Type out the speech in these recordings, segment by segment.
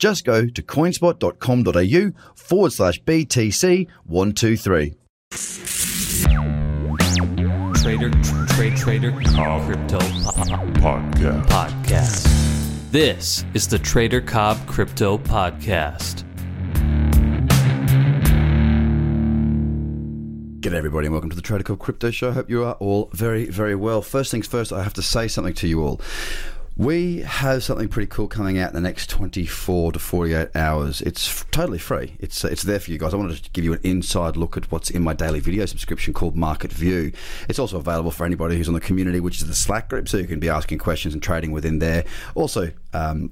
Just go to coinspot.com.au forward slash BTC123. Trader, trade, trader, crypto Podcast. podcast. This is the Trader Cobb Crypto Podcast. G'day everybody and welcome to the Trader Cobb Crypto Show. I Hope you are all very, very well. First things first, I have to say something to you all. We have something pretty cool coming out in the next 24 to 48 hours. It's f- totally free. It's uh, it's there for you guys. I wanted to give you an inside look at what's in my daily video subscription called Market View. It's also available for anybody who's on the community, which is the Slack group, so you can be asking questions and trading within there. Also, um,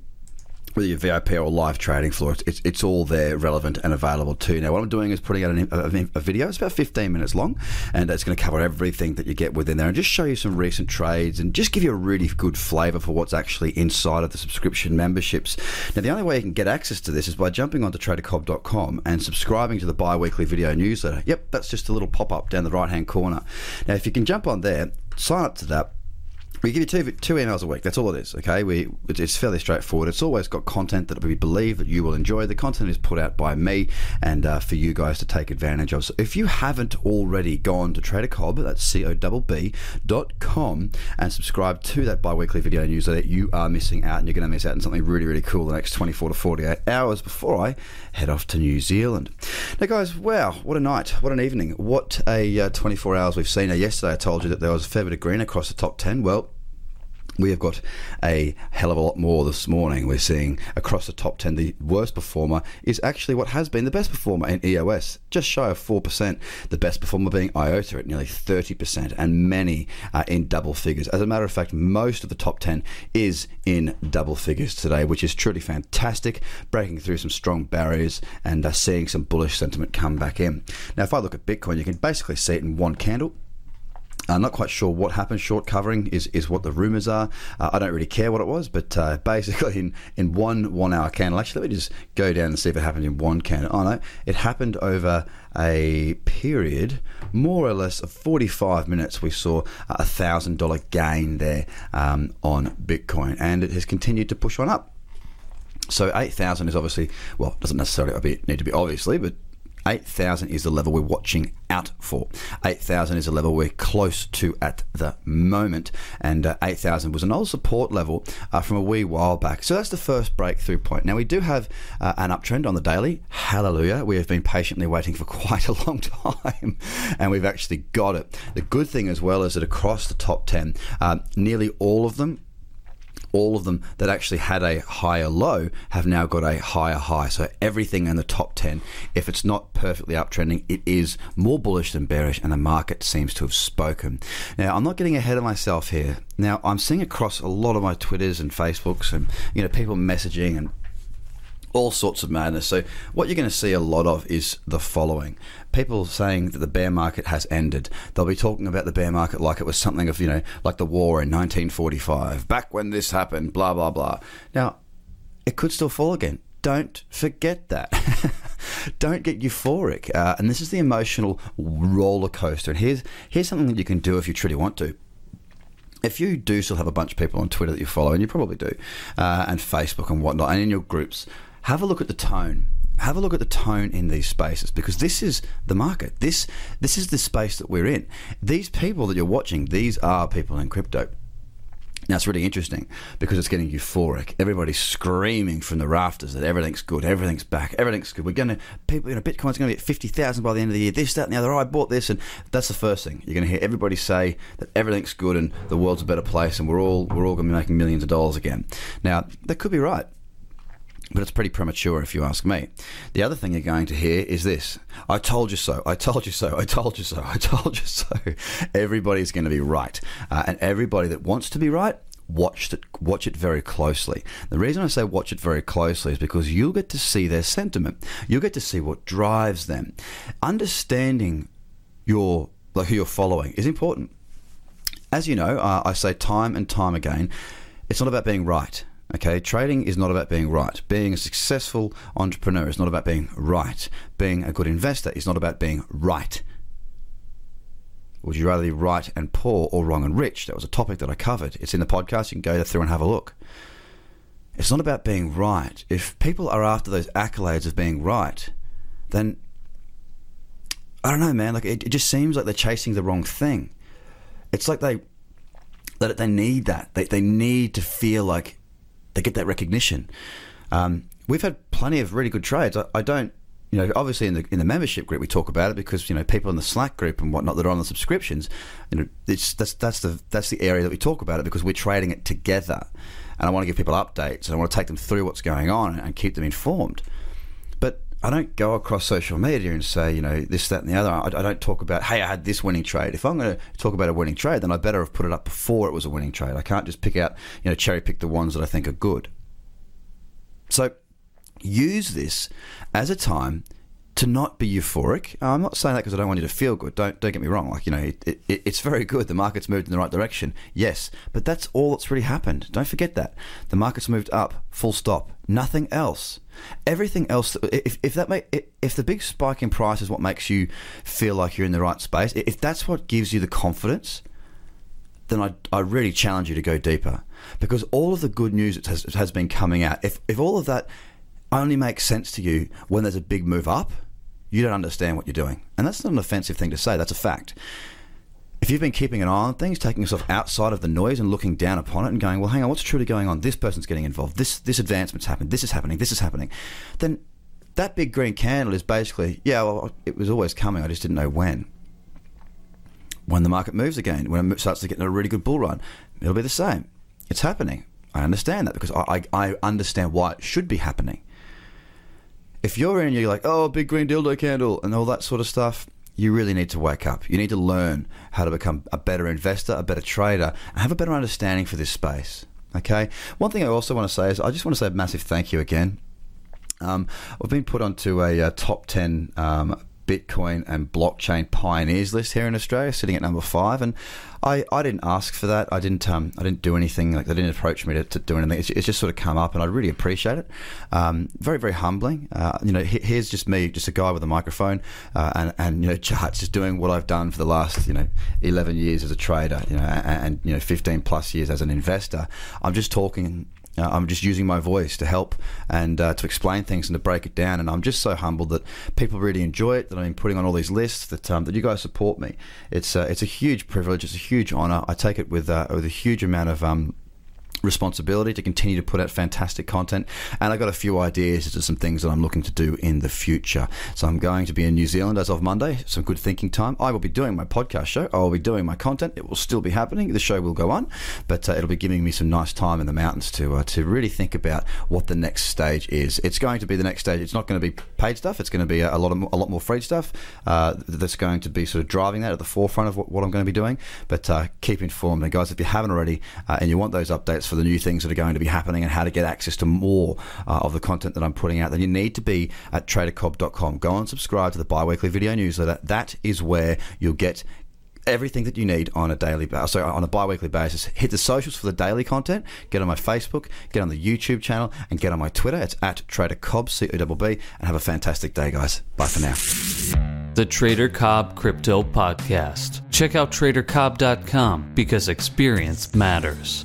whether you're VIP or live trading floor, it's, it's, all there, relevant and available too. Now, what I'm doing is putting out an, a, a video. It's about 15 minutes long, and it's going to cover everything that you get within there, and just show you some recent trades, and just give you a really good flavour for what's actually inside of the subscription memberships. Now, the only way you can get access to this is by jumping onto tradercobb.com and subscribing to the bi-weekly video newsletter. Yep, that's just a little pop-up down the right-hand corner. Now, if you can jump on there, sign up to that we give you two, two emails a week. That's all it is. Okay, we it's fairly straightforward. It's always got content that we believe that you will enjoy. The content is put out by me and uh, for you guys to take advantage of. So if you haven't already gone to Trader Cobb, that's c o b b dot com, and subscribe to that bi-weekly video newsletter, you are missing out, and you're going to miss out on something really really cool the next 24 to 48 hours before I head off to New Zealand. Now, guys, wow, what a night, what an evening, what a uh, 24 hours we've seen. Now, yesterday I told you that there was a fair bit of green across the top 10. Well we have got a hell of a lot more this morning. We're seeing across the top 10, the worst performer is actually what has been the best performer in EOS, just shy of 4%. The best performer being IOTA at nearly 30%, and many are in double figures. As a matter of fact, most of the top 10 is in double figures today, which is truly fantastic, breaking through some strong barriers and uh, seeing some bullish sentiment come back in. Now, if I look at Bitcoin, you can basically see it in one candle. I'm not quite sure what happened. Short covering is, is what the rumours are. Uh, I don't really care what it was, but uh, basically in, in one one hour candle. Actually, let me just go down and see if it happened in one candle. Oh no, it happened over a period more or less of 45 minutes. We saw a thousand dollar gain there um, on Bitcoin, and it has continued to push on up. So 8,000 is obviously, well, doesn't necessarily need to be obviously, but 8,000 is the level we're watching out for. 8,000 is a level we're close to at the moment, and uh, 8,000 was an old support level uh, from a wee while back. So that's the first breakthrough point. Now, we do have uh, an uptrend on the daily. Hallelujah. We have been patiently waiting for quite a long time, and we've actually got it. The good thing as well is that across the top 10, uh, nearly all of them all of them that actually had a higher low have now got a higher high. So everything in the top 10, if it's not perfectly uptrending, it is more bullish than bearish, and the market seems to have spoken. Now, I'm not getting ahead of myself here. Now, I'm seeing across a lot of my Twitters and Facebooks and, you know, people messaging and all sorts of madness. So, what you're going to see a lot of is the following people saying that the bear market has ended. They'll be talking about the bear market like it was something of, you know, like the war in 1945, back when this happened, blah, blah, blah. Now, it could still fall again. Don't forget that. Don't get euphoric. Uh, and this is the emotional roller coaster. And here's, here's something that you can do if you truly want to if you do still have a bunch of people on Twitter that you follow, and you probably do, uh, and Facebook and whatnot, and in your groups, have a look at the tone. Have a look at the tone in these spaces because this is the market. This this is the space that we're in. These people that you're watching, these are people in crypto. Now it's really interesting because it's getting euphoric. Everybody's screaming from the rafters that everything's good, everything's back, everything's good. We're going to people, you know, Bitcoin's going to be at fifty thousand by the end of the year. This, that, and the other. Oh, I bought this, and that's the first thing you're going to hear. Everybody say that everything's good and the world's a better place, and we're all we're all going to be making millions of dollars again. Now that could be right. But it's pretty premature if you ask me. The other thing you're going to hear is this I told you so, I told you so, I told you so, I told you so. Everybody's going to be right. Uh, and everybody that wants to be right watch it watch it very closely. The reason I say watch it very closely is because you'll get to see their sentiment. You'll get to see what drives them. Understanding your like who you're following is important. As you know, uh, I say time and time again, it's not about being right. Okay, trading is not about being right. Being a successful entrepreneur is not about being right. Being a good investor is not about being right. Would you rather be right and poor or wrong and rich? That was a topic that I covered. It's in the podcast. You can go through and have a look. It's not about being right. If people are after those accolades of being right, then I don't know, man. Like it, it just seems like they're chasing the wrong thing. It's like they that they need that. They they need to feel like they get that recognition. Um, we've had plenty of really good trades. I, I, don't, you know, obviously in the in the membership group we talk about it because you know people in the Slack group and whatnot that are on the subscriptions, you know, it's that's that's the that's the area that we talk about it because we're trading it together, and I want to give people updates and I want to take them through what's going on and keep them informed. I don't go across social media and say, you know, this, that, and the other. I, I, don't talk about, hey, I had this winning trade. If I'm going to talk about a winning trade, then I better have put it up before it was a winning trade. I can't just pick out, you know, cherry pick the ones that I think are good. So use this as a time to not be euphoric. Uh, I'm not saying that because I don't want you to feel good. Don't don't get me wrong. Like you know, it, it, it's very good. The market's moved in the right direction. Yes, but that's all that's really happened. Don't forget that the market's moved up. Full stop. Nothing else. Everything else. If, if that make, if the big spike in price is what makes you feel like you're in the right space, if that's what gives you the confidence, then I, I really challenge you to go deeper because all of the good news that has, has been coming out. If if all of that only makes sense to you when there's a big move up you don't understand what you're doing. And that's not an offensive thing to say, that's a fact. If you've been keeping an eye on things, taking yourself outside of the noise and looking down upon it and going, well, hang on, what's truly going on? This person's getting involved. This this advancement's happened. This is happening. This is happening. Then that big green candle is basically, yeah, well, it was always coming. I just didn't know when. When the market moves again, when it starts to get in a really good bull run, it'll be the same. It's happening. I understand that because I, I, I understand why it should be happening if you're in, you're like, oh, big green dildo candle and all that sort of stuff. You really need to wake up. You need to learn how to become a better investor, a better trader, and have a better understanding for this space. Okay. One thing I also want to say is I just want to say a massive thank you again. Um, we've been put onto a, a uh, top 10 um, Bitcoin and blockchain pioneers list here in Australia, sitting at number five. And I, I didn't ask for that. I didn't um, I didn't do anything. Like they didn't approach me to, to do anything. It's, it's, just sort of come up, and I really appreciate it. Um, very very humbling. Uh, you know, here's just me, just a guy with a microphone, uh, and and you know charts, just doing what I've done for the last you know 11 years as a trader, you know, and, and you know 15 plus years as an investor. I'm just talking uh, I'm just using my voice to help and uh, to explain things and to break it down. And I'm just so humbled that people really enjoy it. That I'm putting on all these lists. That um, that you guys support me. It's uh, it's a huge privilege. It's a huge honor. I take it with uh, with a huge amount of um, responsibility to continue to put out fantastic content. And I've got a few ideas as to some things that I'm looking to do in the future. So I'm going to be in New Zealand as of Monday, some good thinking time. I will be doing my podcast show. I will be doing my content. It will still be happening. The show will go on, but uh, it'll be giving me some nice time in the mountains to uh, to really think about what the next stage is. It's going to be the next stage. It's not going to be paid stuff. It's going to be a, lot of a lot more free stuff uh, that's going to be sort of driving that at the forefront of what, what I'm going to be doing. But uh, keep informed, and guys, if you haven't already, uh, and you want those updates for the new things that are going to be happening and how to get access to more uh, of the content that I'm putting out, then you need to be at tradercobb.com. Go and subscribe to the bi weekly video newsletter. That is where you'll get everything that you need on a daily basis, so on a bi-weekly basis. Hit the socials for the daily content. Get on my Facebook, get on the YouTube channel, and get on my Twitter. It's at Trader Cobb, C-O-B-B, and have a fantastic day, guys. Bye for now. The Trader Cobb Crypto Podcast. Check out TraderCobb.com because experience matters.